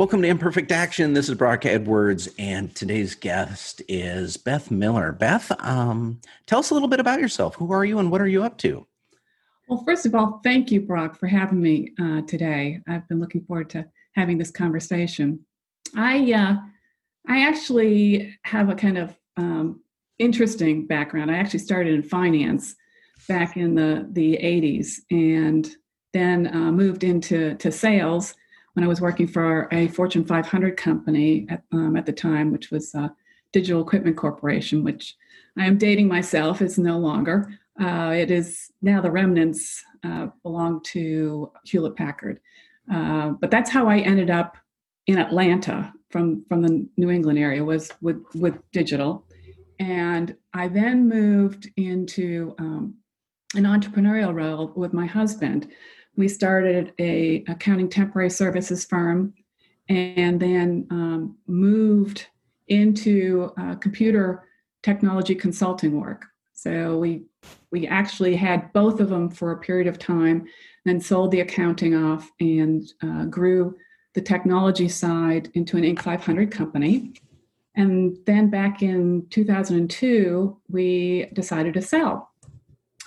Welcome to Imperfect Action. This is Brock Edwards, and today's guest is Beth Miller. Beth, um, tell us a little bit about yourself. Who are you, and what are you up to? Well, first of all, thank you, Brock, for having me uh, today. I've been looking forward to having this conversation. I uh, I actually have a kind of um, interesting background. I actually started in finance back in the the 80s, and then uh, moved into to sales when I was working for a Fortune 500 company at, um, at the time, which was uh, Digital Equipment Corporation, which I am dating myself. It's no longer. Uh, it is now the remnants uh, belong to Hewlett Packard. Uh, but that's how I ended up in Atlanta from from the New England area was with with digital, and I then moved into um, an entrepreneurial role with my husband we started a accounting temporary services firm and then um, moved into uh, computer technology consulting work. So we we actually had both of them for a period of time then sold the accounting off and uh, grew the technology side into an inc 500 company. And then back in 2002 we decided to sell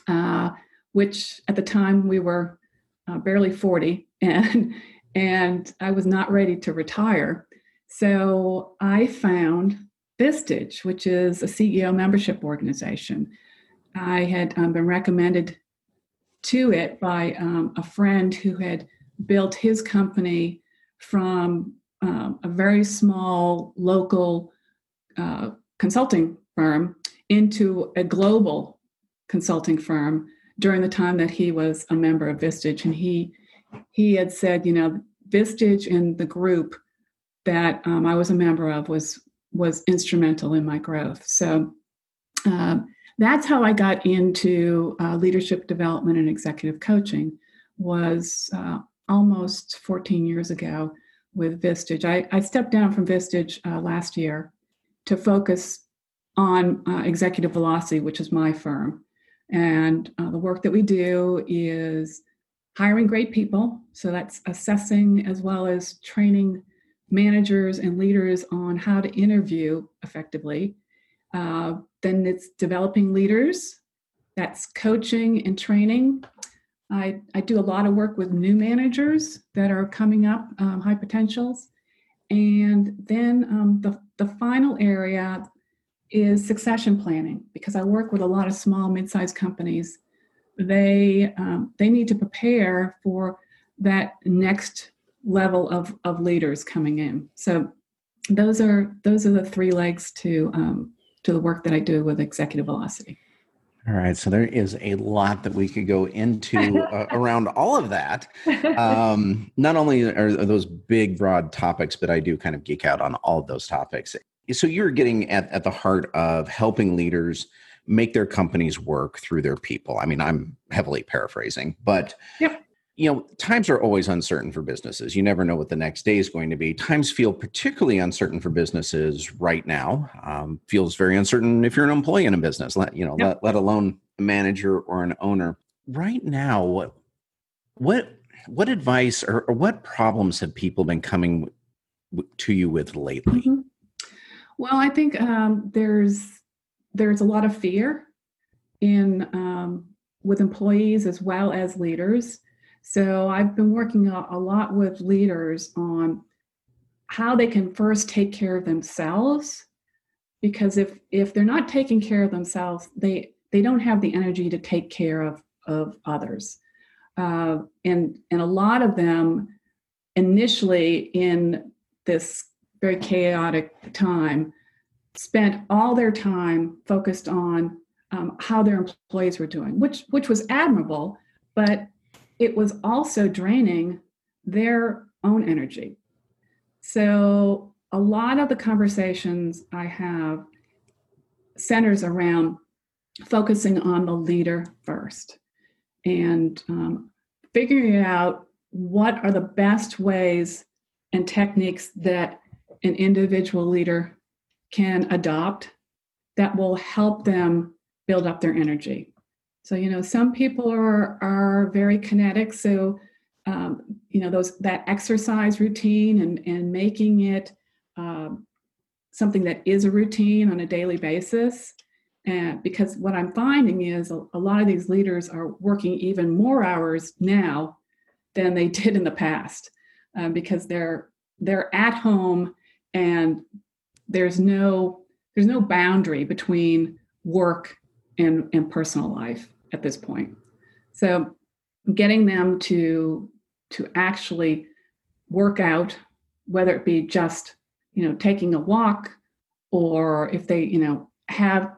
uh, which at the time we were uh, barely 40 and and I was not ready to retire. So I found Vistage, which is a CEO membership organization. I had um, been recommended to it by um, a friend who had built his company from um, a very small local uh, consulting firm into a global consulting firm during the time that he was a member of Vistage, and he he had said, you know, Vistage and the group that um, I was a member of was was instrumental in my growth. So um, that's how I got into uh, leadership development and executive coaching. Was uh, almost 14 years ago with Vistage. I, I stepped down from Vistage uh, last year to focus on uh, Executive Velocity, which is my firm. And uh, the work that we do is hiring great people. So that's assessing as well as training managers and leaders on how to interview effectively. Uh, then it's developing leaders. That's coaching and training. I, I do a lot of work with new managers that are coming up, um, high potentials. And then um, the, the final area is succession planning because I work with a lot of small, mid-sized companies. They um, they need to prepare for that next level of of leaders coming in. So those are those are the three legs to um, to the work that I do with Executive Velocity. All right, so there is a lot that we could go into uh, around all of that. Um, not only are, are, those big, broad topics, but I do kind of geek out on all of those topics so you're getting at, at the heart of helping leaders make their companies work through their people. I mean, I'm heavily paraphrasing, but yep. you know, times are always uncertain for businesses. You never know what the next day is going to be. Times feel particularly uncertain for businesses right now. Um, feels very uncertain if you're an employee in a business, let you know, let, let alone a manager or an owner. Right now, what what what advice or, or what problems have people been coming to you with lately? Mm-hmm. Well, I think um, there's there's a lot of fear in um, with employees as well as leaders. So I've been working a, a lot with leaders on how they can first take care of themselves, because if if they're not taking care of themselves, they they don't have the energy to take care of of others, uh, and and a lot of them initially in this very chaotic time, spent all their time focused on um, how their employees were doing, which which was admirable, but it was also draining their own energy. So a lot of the conversations I have centers around focusing on the leader first and um, figuring out what are the best ways and techniques that an individual leader can adopt that will help them build up their energy. So, you know, some people are are very kinetic, so um, you know those that exercise routine and and making it um, something that is a routine on a daily basis and because what i'm finding is a, a, lot of these leaders are working even more hours now than they did in the past um, because they're they're at home and there's no there's no boundary between work and and personal life at this point. So getting them to to actually work out whether it be just you know taking a walk or if they you know have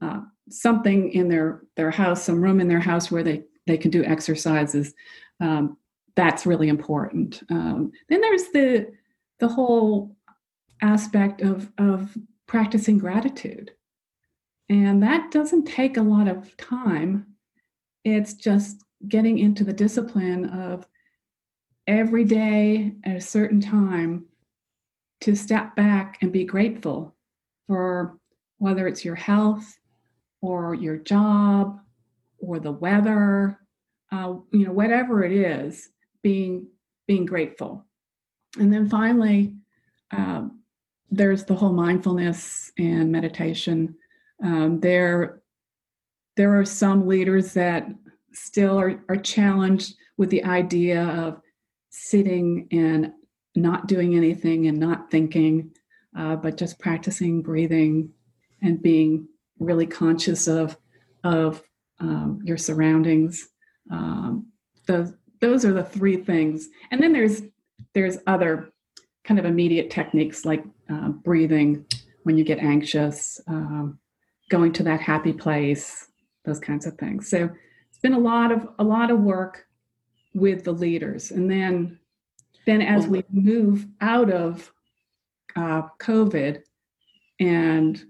uh, something in their their house some room in their house where they they can do exercises um, that's really important. Um, then there's the the whole aspect of of practicing gratitude. And that doesn't take a lot of time. It's just getting into the discipline of every day at a certain time to step back and be grateful for whether it's your health or your job or the weather uh, you know whatever it is being being grateful. And then finally um, there's the whole mindfulness and meditation um, there there are some leaders that still are, are challenged with the idea of sitting and not doing anything and not thinking, uh, but just practicing breathing and being really conscious of of um, your surroundings. Um, those those are the three things, and then there's there's other kind of immediate techniques like uh, breathing when you get anxious, um, going to that happy place, those kinds of things. So it's been a lot of a lot of work with the leaders, and then then as we move out of uh, COVID and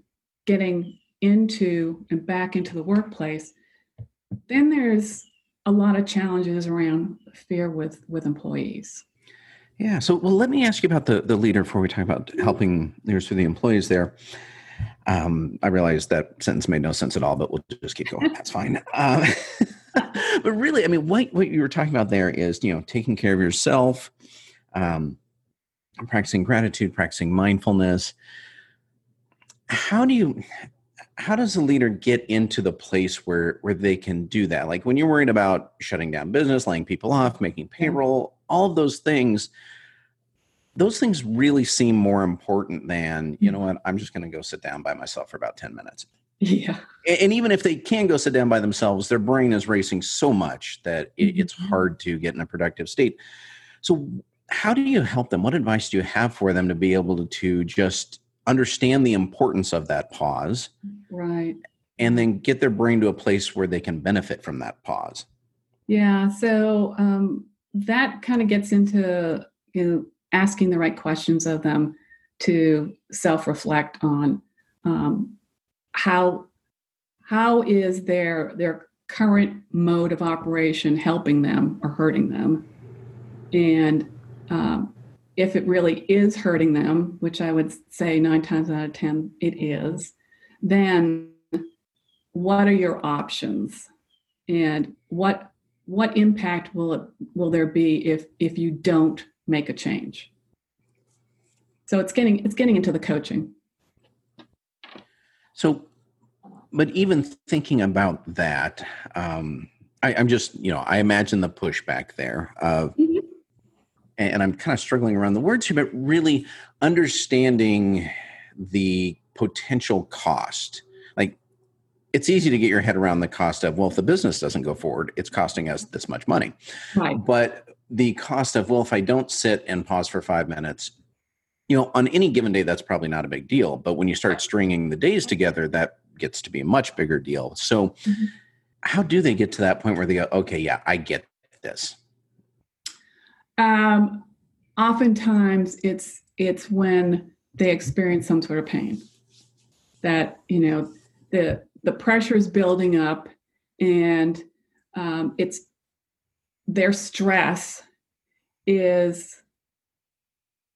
getting into and back into the workplace, then there's a lot of challenges around fear with with employees. Yeah. So, well, let me ask you about the the leader before we talk about helping leaders for the employees there. Um, I realize that sentence made no sense at all, but we'll just keep going. That's fine. Uh, but really, I mean, what what you were talking about there is, you know, taking care of yourself, um, practicing gratitude, practicing mindfulness. How do you? How does a leader get into the place where where they can do that? Like when you're worried about shutting down business, laying people off, making payroll, all of those things those things really seem more important than you know mm-hmm. what i'm just going to go sit down by myself for about 10 minutes. Yeah. And even if they can go sit down by themselves their brain is racing so much that it's mm-hmm. hard to get in a productive state. So how do you help them? What advice do you have for them to be able to just understand the importance of that pause right. and then get their brain to a place where they can benefit from that pause? Yeah so um, that kind of gets into you know asking the right questions of them to self-reflect on um, how how is their their current mode of operation helping them or hurting them? And um, if it really is hurting them which i would say nine times out of ten it is then what are your options? And what what impact will it will there be if if you don't make a change. So it's getting it's getting into the coaching. So, but even thinking about that, um, I, am just you know I imagine the pushback there of, mm-hmm. and I'm kind of struggling around the words here, but really understanding the potential cost. It's easy to get your head around the cost of well, if the business doesn't go forward, it's costing us this much money. Right. But the cost of well if i don't sit and pause for five minutes you know on any given day that's probably not a big deal but when you start stringing the days together that gets to be a much bigger deal so mm-hmm. how do they get to that point where they go okay yeah i get this um oftentimes it's it's when they experience some sort of pain that you know the the pressure is building up and um, it's their stress is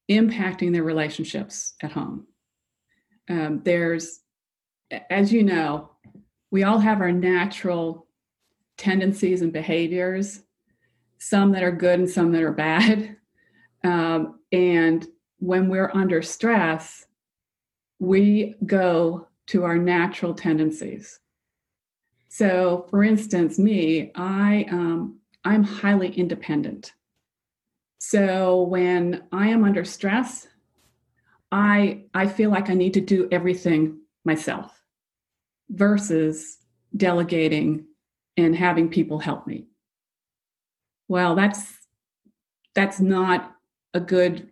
impacting their relationships at home. Um, there's, as you know, we all have our natural tendencies and behaviors. some that are good and some that are bad. Um, and when we're under stress, we go to our natural tendencies. So, for instance, me, I um, I'm highly independent. So when I am under stress, I I feel like I need to do everything myself versus delegating and having people help me. Well, that's that's not a good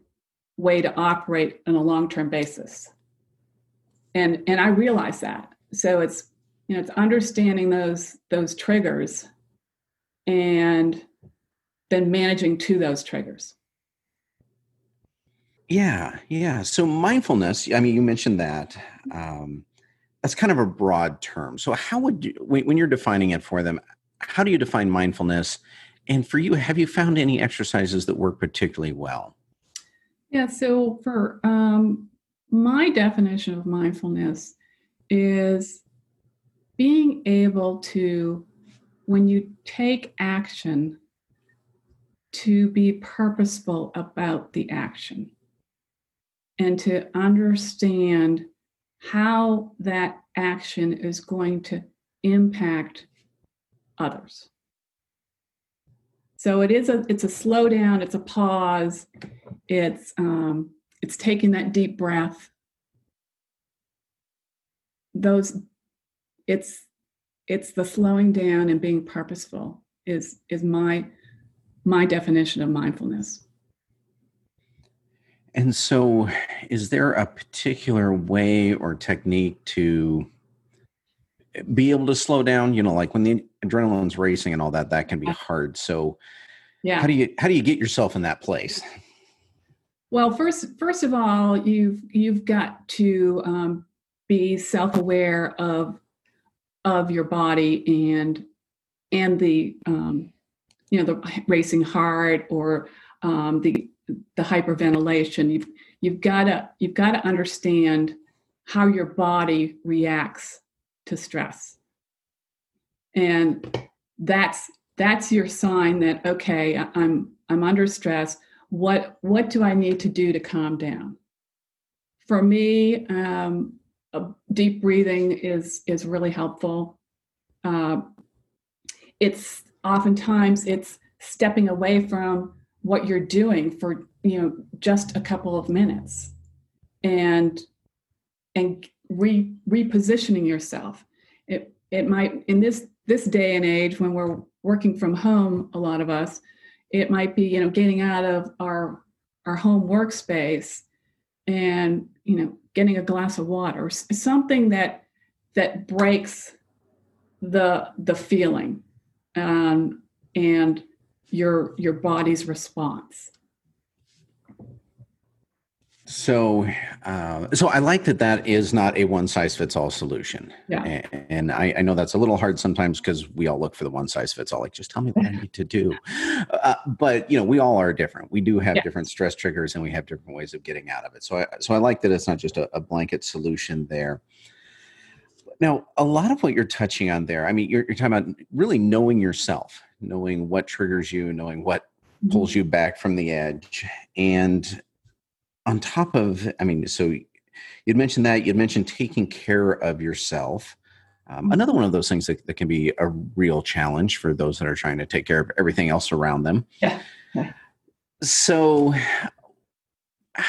way to operate on a long-term basis. And and I realize that. So it's you know it's understanding those those triggers and then managing to those triggers. Yeah, yeah. So mindfulness, I mean, you mentioned that. Um, that's kind of a broad term. So, how would you, when, when you're defining it for them, how do you define mindfulness? And for you, have you found any exercises that work particularly well? Yeah, so for um, my definition of mindfulness is being able to, when you take action, to be purposeful about the action and to understand how that action is going to impact others. So it is a it's a slowdown, it's a pause, it's um, it's taking that deep breath. Those it's it's the slowing down and being purposeful is is my my definition of mindfulness. And so, is there a particular way or technique to be able to slow down? You know, like when the adrenaline's racing and all that, that can be uh-huh. hard. So, yeah, how do you how do you get yourself in that place? Well, first first of all, you've you've got to um, be self aware of of your body and and the um, you know the racing heart or um, the the hyperventilation. You've you've got to you've got to understand how your body reacts to stress. And that's that's your sign that okay i'm i'm under stress what what do i need to do to calm down? For me um, deep breathing is is really helpful. Uh, it's oftentimes it's stepping away from what you're doing for you know just a couple of minutes and and re, repositioning yourself. It it might in this this day and age when we're working from home a lot of us it might be you know getting out of our our home workspace and you know getting a glass of water something that that breaks the the feeling um, and your your body's response so uh, so i like that that is not a one size fits all solution. Yeah. And, and I, I, know that's a little hard sometimes because we all look for the one size fits all like just tell me what i need to do. Uh, but you know we all are different. We do have different stress triggers and we have different ways of getting out of it. So i so i like that it's not just a, a blanket solution there. Now, a lot of what you're touching on there, I mean, you're, you're talking about really knowing yourself, knowing what triggers you, knowing what pulls mm-hmm. you back from the edge. And on top of, I mean, so you'd mentioned that, you'd mentioned taking care of yourself. Um, mm-hmm. another one of those things that, that, can be a real challenge for those that are trying to take care of everything else around them. Yeah. yeah. So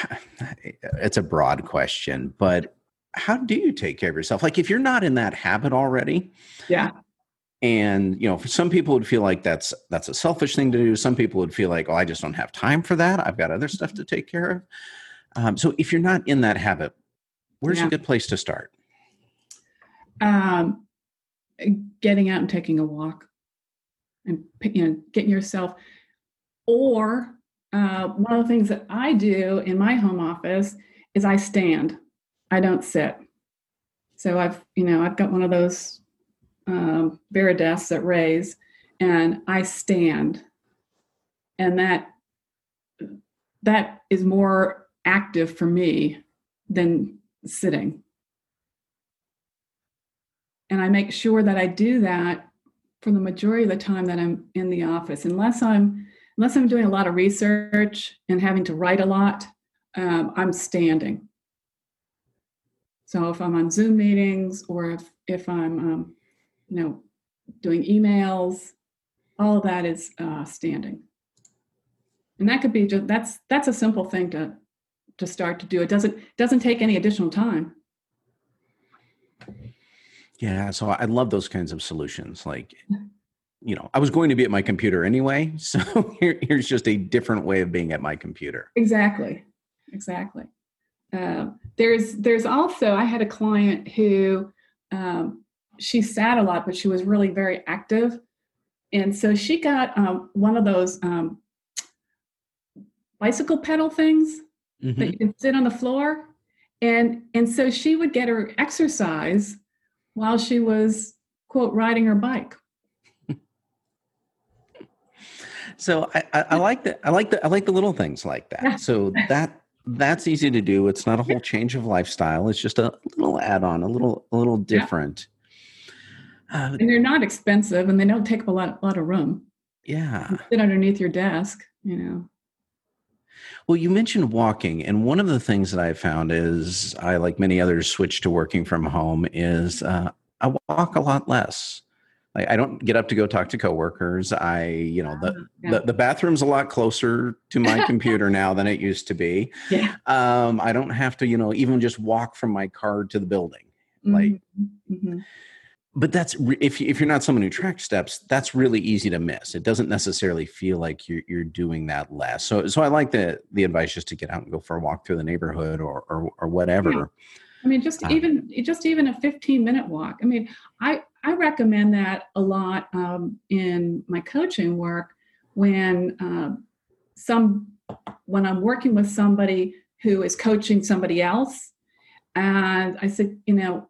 it's a broad question, but how do you take care of yourself? Like if you're not in that habit already, yeah. And you know, for some people would feel like that's that's a selfish thing to do. Some people would feel like, oh, I just don't have time for that. I've got other stuff to take care of. Um, so if you're not in that habit, where's yeah. a good place to start? Um, getting out and taking a walk, and you know, getting yourself. Or uh, one of the things that I do in my home office is I stand. I don't sit. So I've, you know, I've got one of those um, desks that raise, and I stand, and that that is more active for me than sitting. And I make sure that I do that for the majority of the time that I'm in the office, unless I'm unless I'm doing a lot of research and having to write a lot, um, I'm standing. So if I'm on Zoom meetings or if, if I'm, um, you know, doing emails, all that is uh, standing. And that could be just that's that's a simple thing to to start to do. It doesn't doesn't take any additional time. Yeah, so I love those kinds of solutions. Like, you know, I was going to be at my computer anyway, so here, here's just a different way of being at my computer. Exactly, exactly. Uh, there's there's also I had a client who um, she sat a lot, but she was really very active, and so she got um, one of those um, bicycle pedal things mm-hmm. that you can sit on the floor, and and so she would get her exercise while she was quote riding her bike. so I, I, I like the I like the I like the little things like that. Yeah. So that that's easy to do. It's not a whole change of lifestyle. It's just a little add-on, a little a little different. Yeah. Uh, and they're not expensive, and they don't take up a lot, a lot of room. Yeah, sit underneath your desk, you know. Well, you mentioned walking, and one of the things that I found is I, like many others, switched to working from home. Is uh, I walk a lot less. I, I don't get up to go talk to coworkers. I, you know, the, uh, yeah. the, the bathroom's a lot closer to my computer now than it used to be. Yeah. Um, I don't have to, you know, even just walk from my car to the building. Mm-hmm. Like, mm-hmm. But that's if if you're not someone who tracks steps, that's really easy to miss. It doesn't necessarily feel like you're you're doing that less. So so I like the the advice just to get out and go for a walk through the neighborhood or or, or whatever. Yeah. I mean, just um, even just even a 15 minute walk. I mean, I I recommend that a lot um, in my coaching work when uh, some when I'm working with somebody who is coaching somebody else, and I said, you know,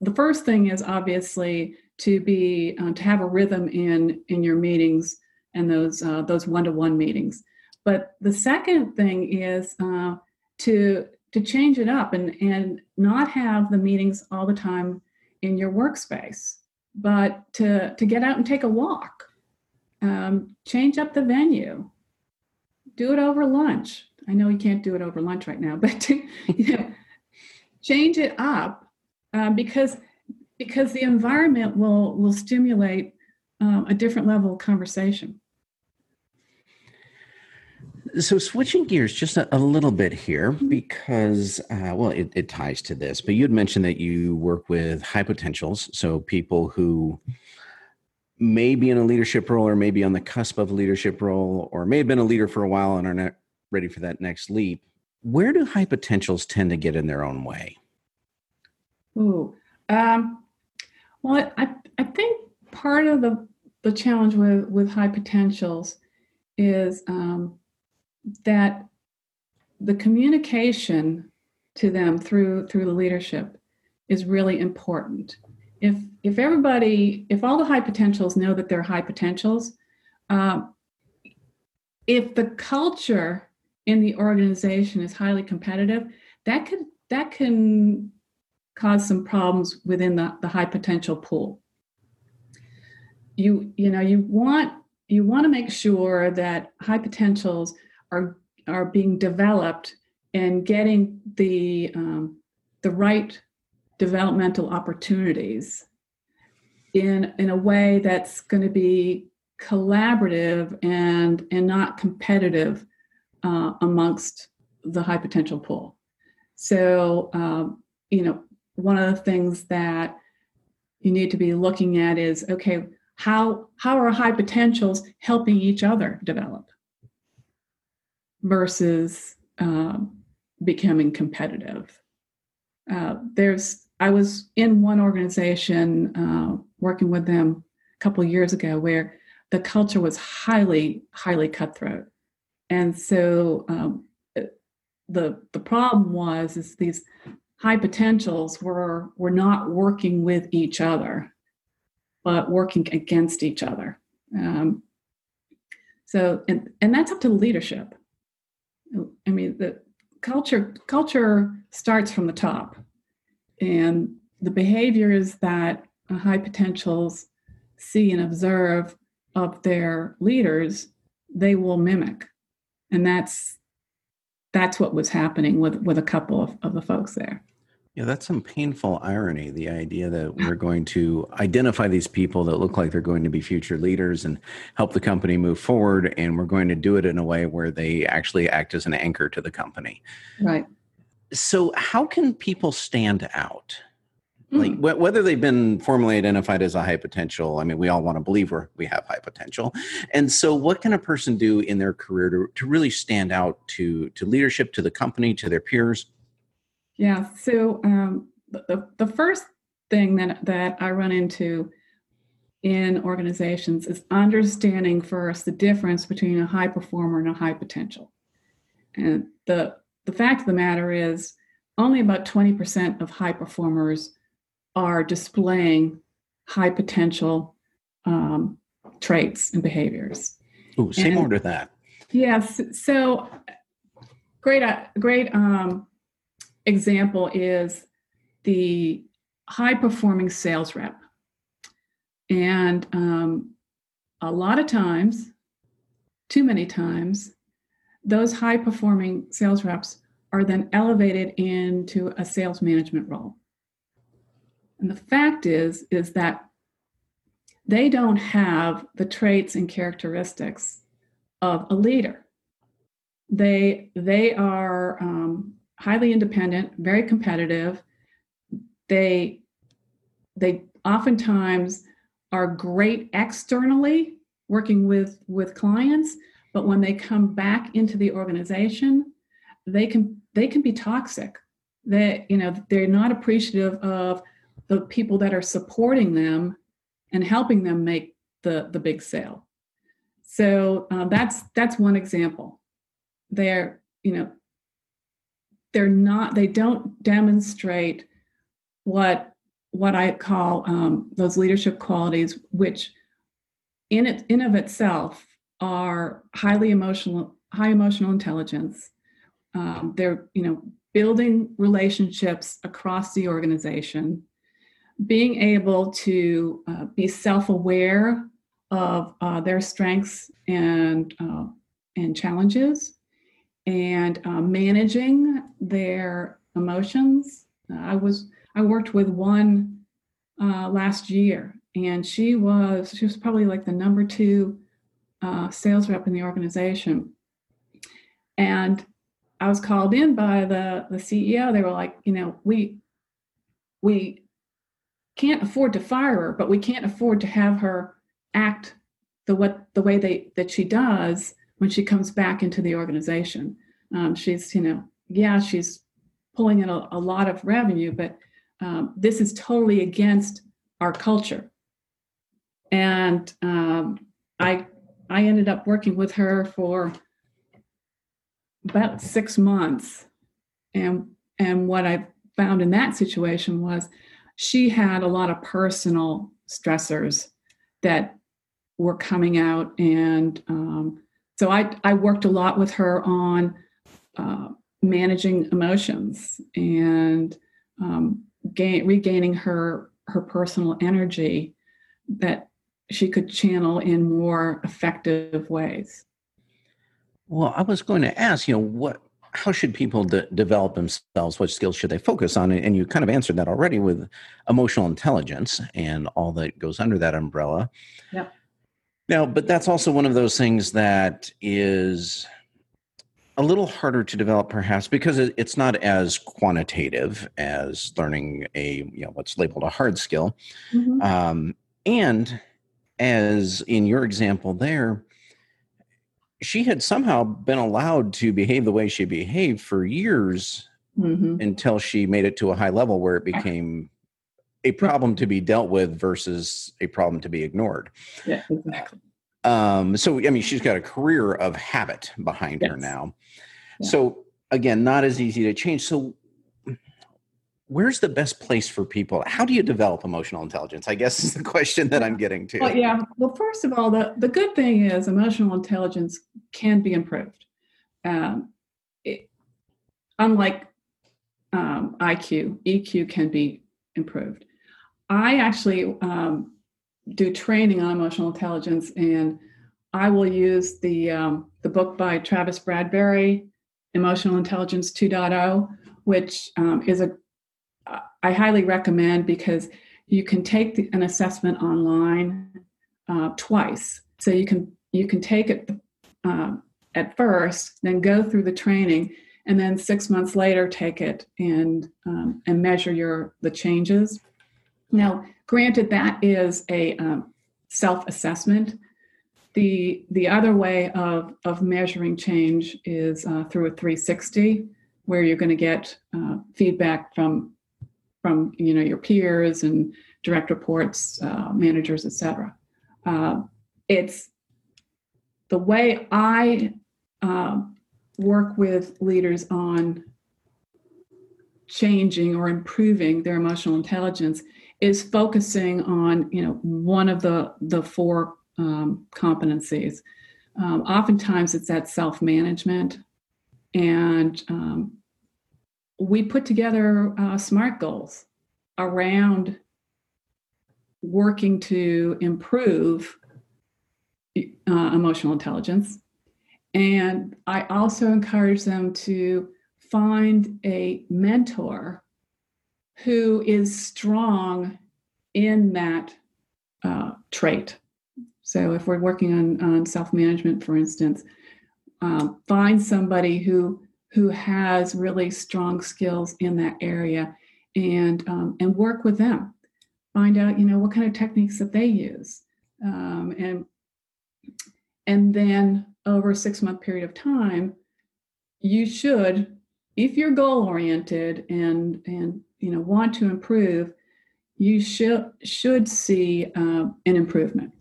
the first thing is obviously to be uh, to have a rhythm in in your meetings and those uh, those one to one meetings. But the second thing is uh, to to change it up and and not have the meetings all the time in your workspace but to to get out and take a walk. Um, change up the venue. Do it over lunch. I know you can't do it over lunch right now but to, you know change it up um, because because the environment will will stimulate um, a different level of conversation. So switching gears just a, a little bit here mm-hmm. because uh, well it, it, ties to this but you had mentioned that you work with high potentials so people who may be in a leadership role or maybe on the cusp of a leadership role or may have been a leader for a while and are not ready for that next leap. Where do high potentials tend to get in their own way Ooh, um, well I, I think part of the the challenge with with high potentials is um, that the communication to them through through the leadership is really important. If if everybody, if all the high potentials know that they're high potentials, uh, if the culture in the organization is highly competitive, that could that can cause some problems within the, the high potential pool. You you know you want you want to make sure that high potentials are are being developed and getting the um, the right developmental opportunities in in a way that's going to be collaborative and and not competitive uh, amongst the high potential pool. So um, you know one of the things that you need to be looking at is okay how how are high potentials helping each other develop versus um, becoming competitive. Uh, there's I was in one organization uh, working with them a couple years ago where the culture was highly highly cutthroat, and so um, the the problem was is these high potentials were were not working with each other, but working against each other. Um, so and and that's up to leadership I mean, the culture culture starts from the top, and the behaviors that high potentials see and observe of their leaders they will mimic. And that's that's what was happening with with a couple of, of the folks there. Yeah, that's some painful irony. The idea that we're going to identify these people that look like they're going to be future leaders and help the company move forward, and we're going to do it in a way where they actually act as an anchor to the company. Right. So, how can people stand out? Like mm. whether they've been formally identified as a high potential, I mean, we all want to believe we're, we have high potential, and so what can a person do in their career to, to really stand out to to leadership, to the company, to their peers? Yeah. So um, the the first thing that that I run into in organizations is understanding first the difference between a high performer and a high potential, and the the fact of the matter is only about 20% of high performers are displaying high potential um, traits and behaviors. Oh, say more to that. Yes. So, great, uh, great um, example is the high performing sales rep. And um, a lot of times, too many times, those high performing sales reps are then elevated into a sales management role. And the fact is, is that they don't have the traits and characteristics of a leader. They they are um, highly independent, very competitive. They they oftentimes are great externally working with with clients, but when they come back into the organization, they can they can be toxic. They you know they're not appreciative of the people that are supporting them and helping them make the the big sale so uh, that's that's one example they're you know they're not they don't demonstrate what what i call um, those leadership qualities which in it in of itself are highly emotional high emotional intelligence. Um, they're you know building relationships across the organization being able to uh, be self-aware of uh, their strengths and uh, and challenges, and uh, managing their emotions. I was I worked with one uh, last year, and she was she was probably like the number two uh, sales rep in the organization, and I was called in by the the CEO. They were like, you know, we we can't afford to fire her, but we can't afford to have her act the what the way they that she does when she comes back into the organization. Um, she's you know yeah she's pulling in a, a lot of revenue, but um, this is totally against our culture. And um, I I ended up working with her for about six months, and and what I found in that situation was she had a lot of personal stressors that were coming out and um, so I, I worked a lot with her on uh, managing emotions and um, gain, regaining her her personal energy that she could channel in more effective ways well i was going to ask you know what how should people de- develop themselves? What skills should they focus on? And you kind of answered that already with emotional intelligence and all that goes under that umbrella. Yeah. Now, but that's also one of those things that is a little harder to develop, perhaps, because it's not as quantitative as learning a you know what's labeled a hard skill, mm-hmm. um, and as in your example there she had somehow been allowed to behave the way she behaved for years mm-hmm. until she made it to a high level where it became a problem to be dealt with versus a problem to be ignored. Yeah, exactly. Um, so I mean, she's got a career of habit behind yes. her now. Yeah. So again, not as easy to change. So where's the best place for people how do you develop emotional intelligence i guess is the question that i'm getting to well, yeah well first of all the, the good thing is emotional intelligence can be improved um, it, unlike um, iq eq can be improved i actually um, do training on emotional intelligence and I will use the um, the book by Travis Bradberry, Emotional Intelligence 2.0, which um, is a I highly recommend because you can take the, an assessment online uh, twice. So you can you can take it uh, at first, then go through the training, and then six months later take it and um, and measure your the changes. Now, granted, that is a um, self assessment. The the other way of of measuring change is uh, through a 360, where you're going to get uh, feedback from from you know your peers and direct reports, uh, managers, etc. Uh, it's the way I uh, work with leaders on changing or improving their emotional intelligence is focusing on you know one of the the four um, competencies. Um, oftentimes, it's that self management, and um, we put together uh, SMART goals around working to improve uh, emotional intelligence. And I also encourage them to find a mentor who is strong in that uh, trait. So, if we're working on, on self management, for instance, um, find somebody who who has really strong skills in that area and um, and work with them find out you know what kind of techniques that they use um, and and then over a six month period of time you should if you're goal oriented and and you know want to improve you should should see uh, an improvement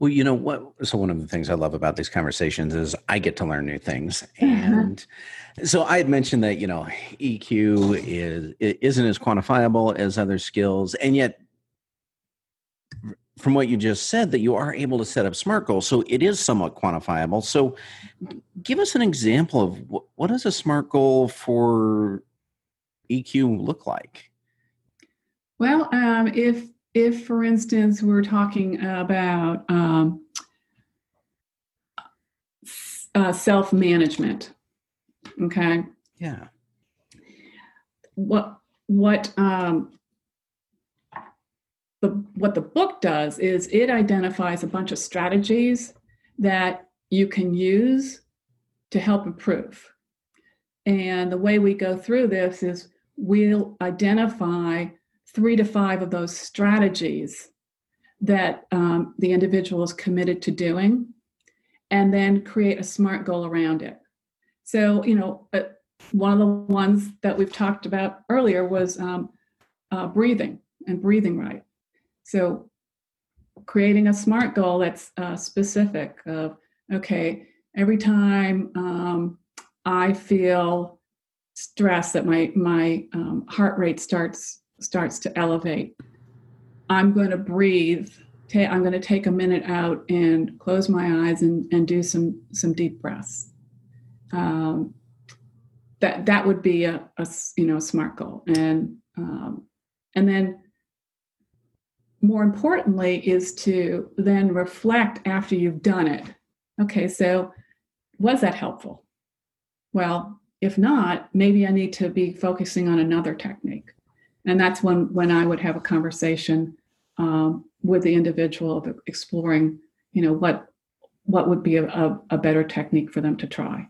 well, you know what? So one of the things I love about these conversations is I get to learn new things, and so I had mentioned that you know EQ is isn't as quantifiable as other skills, and yet from what you just said that you are able to set up smart goals so it is somewhat quantifiable so give us an example of what, what does a smart goal for eq look like well um, if if, for instance, we're talking about um, uh, self management, okay? Yeah. What what um, the what the book does is it identifies a bunch of strategies that you can use to help improve. And the way we go through this is we'll identify three to five of those strategies that um, the individual is committed to doing, and then create a smart goal around it. So, you know, uh, one of the ones that we've talked about earlier was um, uh, breathing and breathing right. So, creating a smart goal that's uh, specific of, okay, every time um, I feel stress that my my um, heart rate starts starts to elevate, I'm going to breathe. I'm going to take a minute out and close my eyes and, and do some some deep breaths. Um, that that would be a, a you know smart goal, and um, and then more importantly is to then reflect after you've done it. Okay, so was that helpful? Well, if not, maybe I need to be focusing on another technique and that's when when I would have a conversation um, with the individual of exploring, you know, what what would be a, a, a better technique for them to try.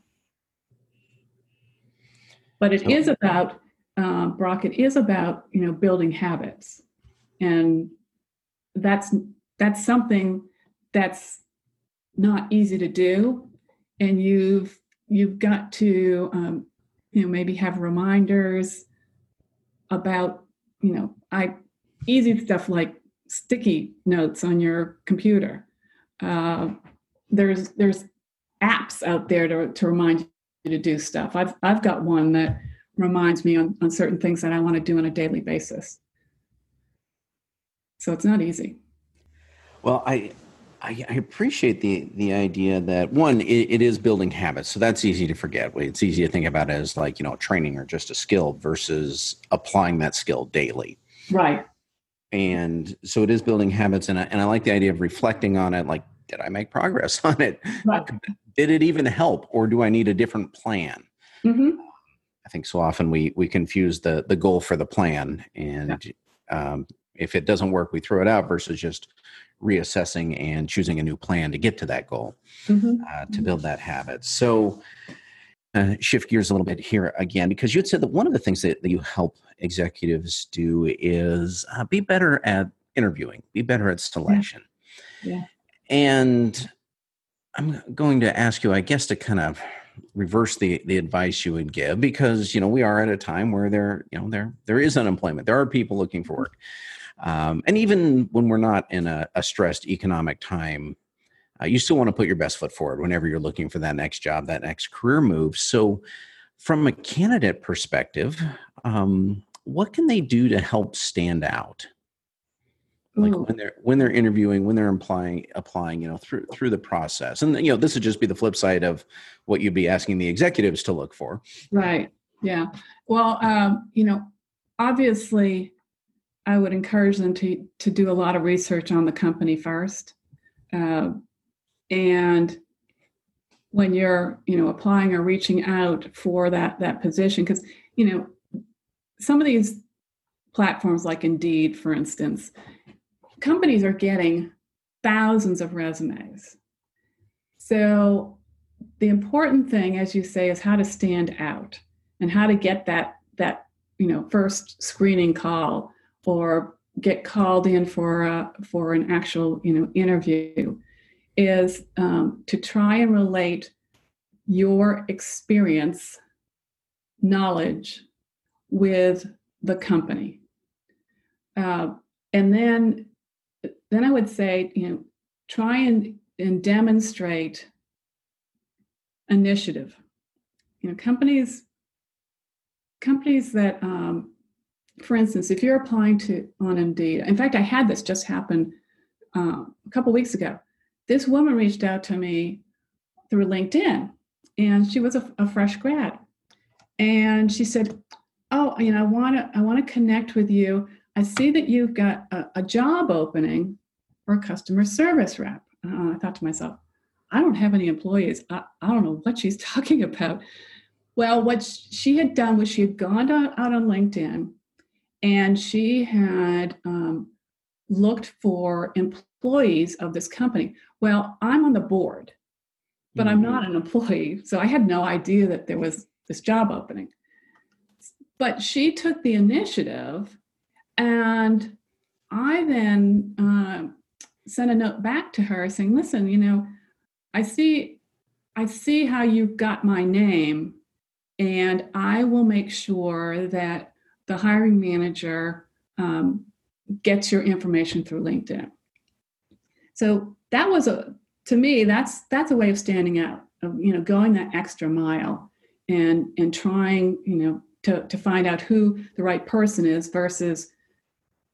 But it is about um, Brock. It is about you know building habits, and that's that's something that's not easy to do, and you've you've got to um, you know maybe have reminders about you know, I easy stuff like sticky notes on your computer. Uh, there's there's apps out there to, to remind you to do stuff. I've I've got one that reminds me on, on certain things that I want to do on a daily basis. So it's not easy. Well, I I, I appreciate the the idea that one, it, it is building habits. So that's easy to forget. It's easy to think about it as like you know training or just a skill versus applying that skill daily. Right. And so it is building habits, and I, and I like the idea of reflecting on it. Like did I make progress on it? Right. Did it even help, or do I need a different plan? hmm I think so often we we confuse the the goal for the plan, and um, if it doesn't work, we throw it out versus just reassessing and choosing a new plan to get to that goal hmm uh, to build that habit. So, uh, shift gears a little bit here again, because you had said that one of the things that, that you help executives do is uh, be better at interviewing, be better at selection. Yeah. And I'm going to ask you, I guess, to kind of reverse the the advice you would give because you know we are at a time where there you know there there is unemployment there are people looking for work um, and even when we're not in a, a stressed economic time uh, you still want to put your best foot forward whenever you're looking for that next job that next career move so from a candidate perspective um, what can they do to help stand out like Ooh. when they're when they're interviewing when they're applying applying you know through through the process and you know this would just be the flip side of what you'd be asking the executives to look for Right. Yeah. Well, um, you know, obviously, I would encourage them to to do a lot of research on the company first, uh, and when you're you know applying or reaching out for that that position, because you know some of these platforms like Indeed, for instance, companies are getting thousands of resumes. So the important thing, as you say, is how to stand out and how to get that that you know first screening call or get called in for a, for an actual you know interview is um, to try and relate your experience knowledge with the company. Uh, and then then i would say you know try and, and demonstrate initiative. You know companies companies that um, for instance if you're applying to on indeed in fact i had this just happen uh, a couple weeks ago. This woman reached out to me through linkedin and she was a, a fresh grad. And she said oh you know i want to i want to connect with you. I see that you've got a, a job opening for a customer service rep. Uh, i thought to myself i don't have any employees. I, I don't know what she's talking about. Well, what she had done was she had gone out on LinkedIn and she had um, looked for employees of this company. Well, I'm on the board, but I'm not an employee. So I had no idea that there was this job opening. But she took the initiative and I then uh, sent a note back to her saying, listen, you know, I see I see how you got my name and I will make sure that the hiring manager um, gets your information through LinkedIn. So that was a to me that's that's a way of standing out, of you know going that extra mile and and trying you know to to find out who the right person is versus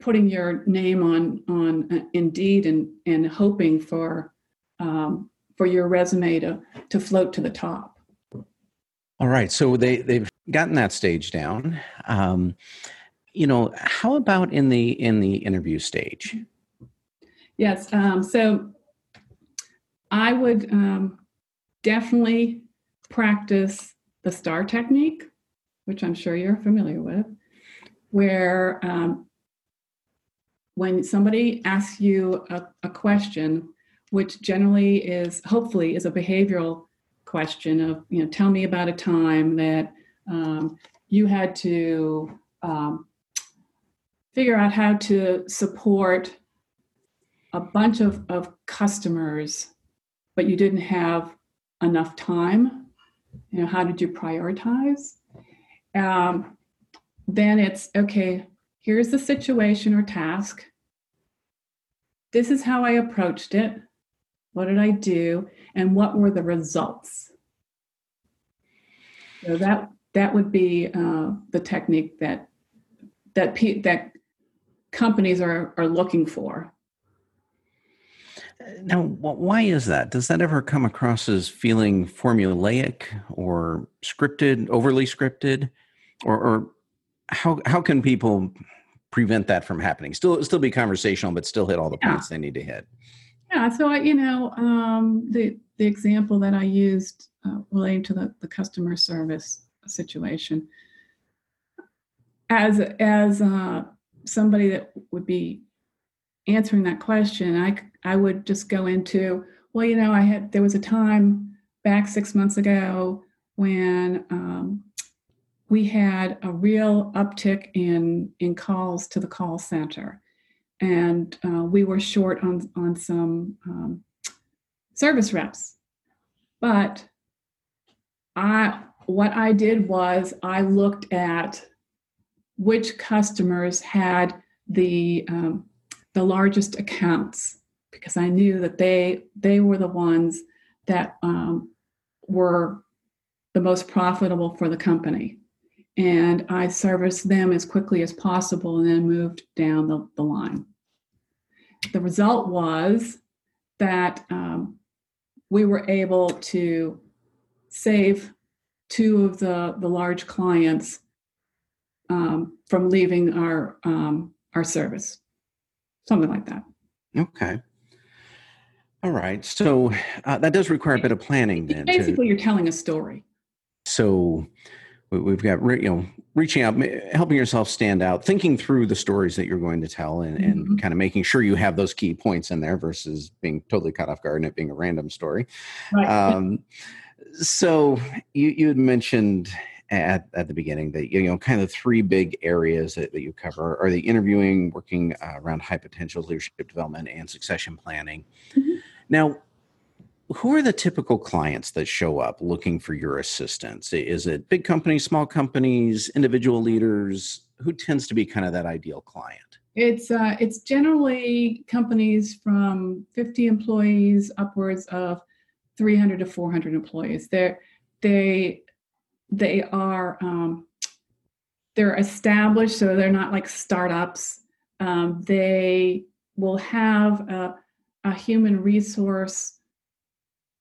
putting your name on on uh, Indeed and and hoping for um, for your resume to to float to the top. all right so they they've gotten that stage down um, you know how about in the in the interview stage Yes. Um, so I would um, definitely practice the STAR technique, which I'm sure you're familiar with, where um, when somebody asks you a, a question, which generally is hopefully is a behavioral question of you know tell me about a time that um, you had to um, figure out how to support a bunch of, of customers, but you didn't have enough time. You know, how did you prioritize? Um, then it's okay, here's the situation or task. This is how I approached it. What did I do? And what were the results? So that that would be uh, the technique that that pe- that companies are are looking for. now why is that does that ever come across as feeling formulaic or scripted overly scripted or, or how how can people prevent that from happening still still be conversational but still hit all the Yeah. points they need to hit Yeah, so I, you know, um, the the example that I used uh, relating to the, the customer service situation, as as uh, somebody that would be answering that question, I I would just go into, well, you know, I had there was a time back six months ago when um, we had a real uptick in in calls to the call center, and uh, we were short on on some um, service reps. But I what I did was I looked at which customers had the um, the largest accounts because I knew that they they were the ones that um, were the most profitable for the company. And I serviced them as quickly as possible and then moved down the, the line. The result was that um, we were able to save two of the, the large clients um, from leaving our um, our service, something like that. Okay. All right. So uh, that does require a bit of planning. Then basically, to, you're telling a story. So we've got you know reaching out helping yourself stand out thinking through the stories that you're going to tell and, mm-hmm. and kind of making sure you have those key points in there versus being totally caught off guard and it being a random story right. um, so you, you had mentioned at, at the beginning that you know kind of three big areas that, that you cover are the interviewing working uh, around high potential leadership development and succession planning mm-hmm. now who are the typical clients that show up looking for your assistance? Is it big companies, small companies, individual leaders? Who tends to be kind of that ideal client? It's uh, it's generally companies from 50 employees upwards of 300 to 400 employees. They're they they are um, they're established, so they're not like startups. Um, they will have a, a human resource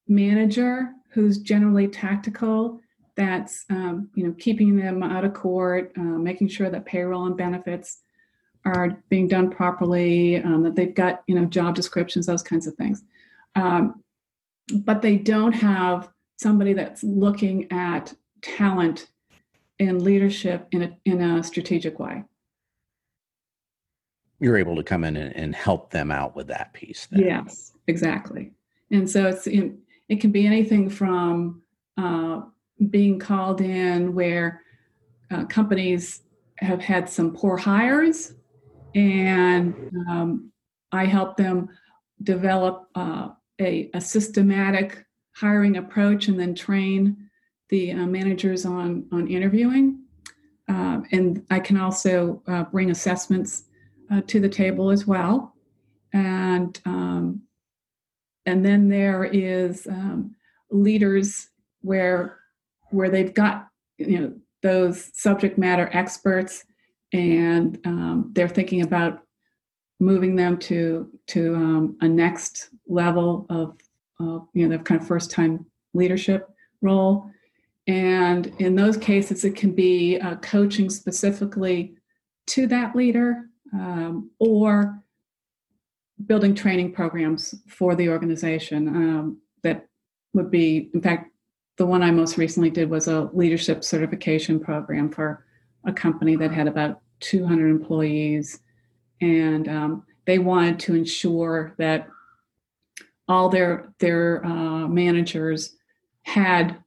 manager who's generally tactical that's um, you know keeping them out of court uh, making sure that payroll and benefits are being done properly um, that they've got you know job descriptions those kinds of things um, but they don't have somebody that's looking at talent and leadership in a, in a strategic way you're able to come in and, and help them out with that piece then. yes exactly and so it's in, it can be anything from uh, being called in where uh, companies have had some poor hires, and um, I help them develop uh, a, a, systematic hiring approach and then train the uh, managers on, on interviewing. Um, and I can also uh, bring assessments uh, to the table as well. And um, and then there is um, leaders where where they've got you know those subject matter experts and um, they're thinking about moving them to to um, a next level of uh, you know their kind of first time leadership role and in those cases it can be uh, coaching specifically to that leader um, or building training programs for the organization um, that would be, in fact, the one I most recently did was a leadership certification program for a company that had about 200 employees. And um, they wanted to ensure that all their, their uh, managers had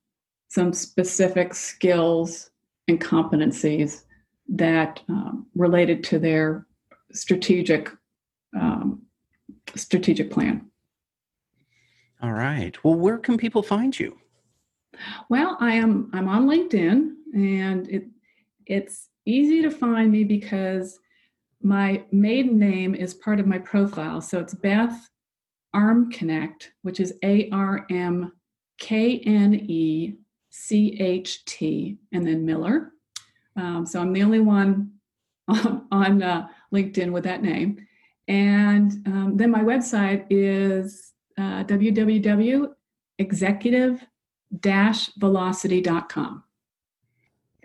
some specific skills and competencies that um, related to their strategic um, strategic plan. All right. Well, where can people find you? Well, I am I'm on LinkedIn and it it's easy to find me because my maiden name is part of my profile. So it's Beth Armknecht, which is A R M K N E C H T, and then Miller. Um, so I'm the only one on, on uh, LinkedIn with that name. And um, then my website is uh, www.executive-velocity.com.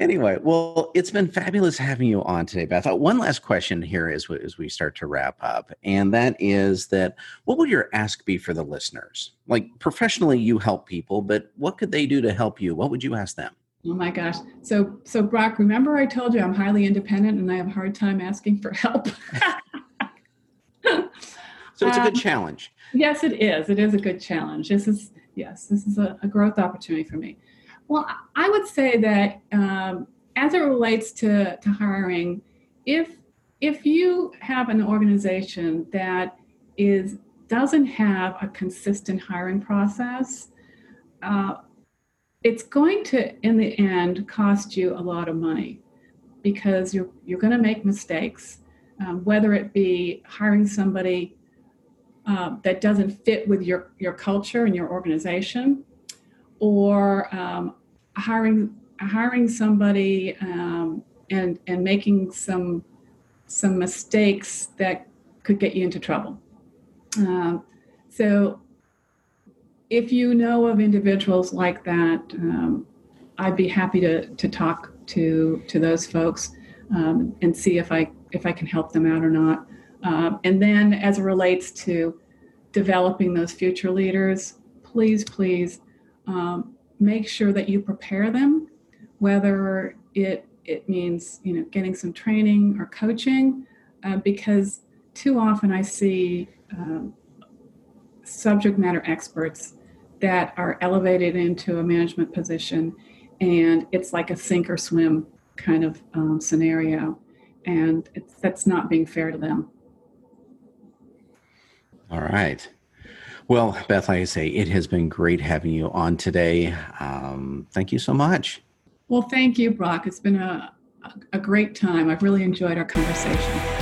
anyway, well, it's been fabulous having you on today, Beth. Uh, one last question here as, as we start to wrap up, and that is that what would your ask be for the listeners? Like professionally, you help people, but what could they do to help you? What would you ask them? Oh my gosh. So so Brock, remember I told you I'm highly independent and I have a hard time asking for help. so it's a good um, challenge. Yes, it is. It is a good challenge. This is yes, this is a, a growth opportunity for me. Well, I would say that um, as it relates to, to hiring, if if you have an organization that is doesn't have a consistent hiring process, uh, it's going to, in the end, cost you a lot of money because you're you're going to make mistakes, um, whether it be hiring somebody uh, that doesn't fit with your your culture and your organization, or um, hiring hiring somebody um, and and making some some mistakes that could get you into trouble. Um, so if you know of individuals like that, um, I'd be happy to to talk to to those folks um, and see if I if I can help them out or not. Um, and then as it relates to developing those future leaders, please please um, make sure that you prepare them, whether it it means you know getting some training or coaching, uh, because too often I see um, subject matter experts that are elevated into a management position, and it's like a sink or swim kind of um, scenario, and it's that's not being fair to them. All right. Well, Beth, like I say, it has been great having you on today. Um, thank you so much. Well, thank you, Brock. It's been a, a great time. I've really enjoyed our conversation.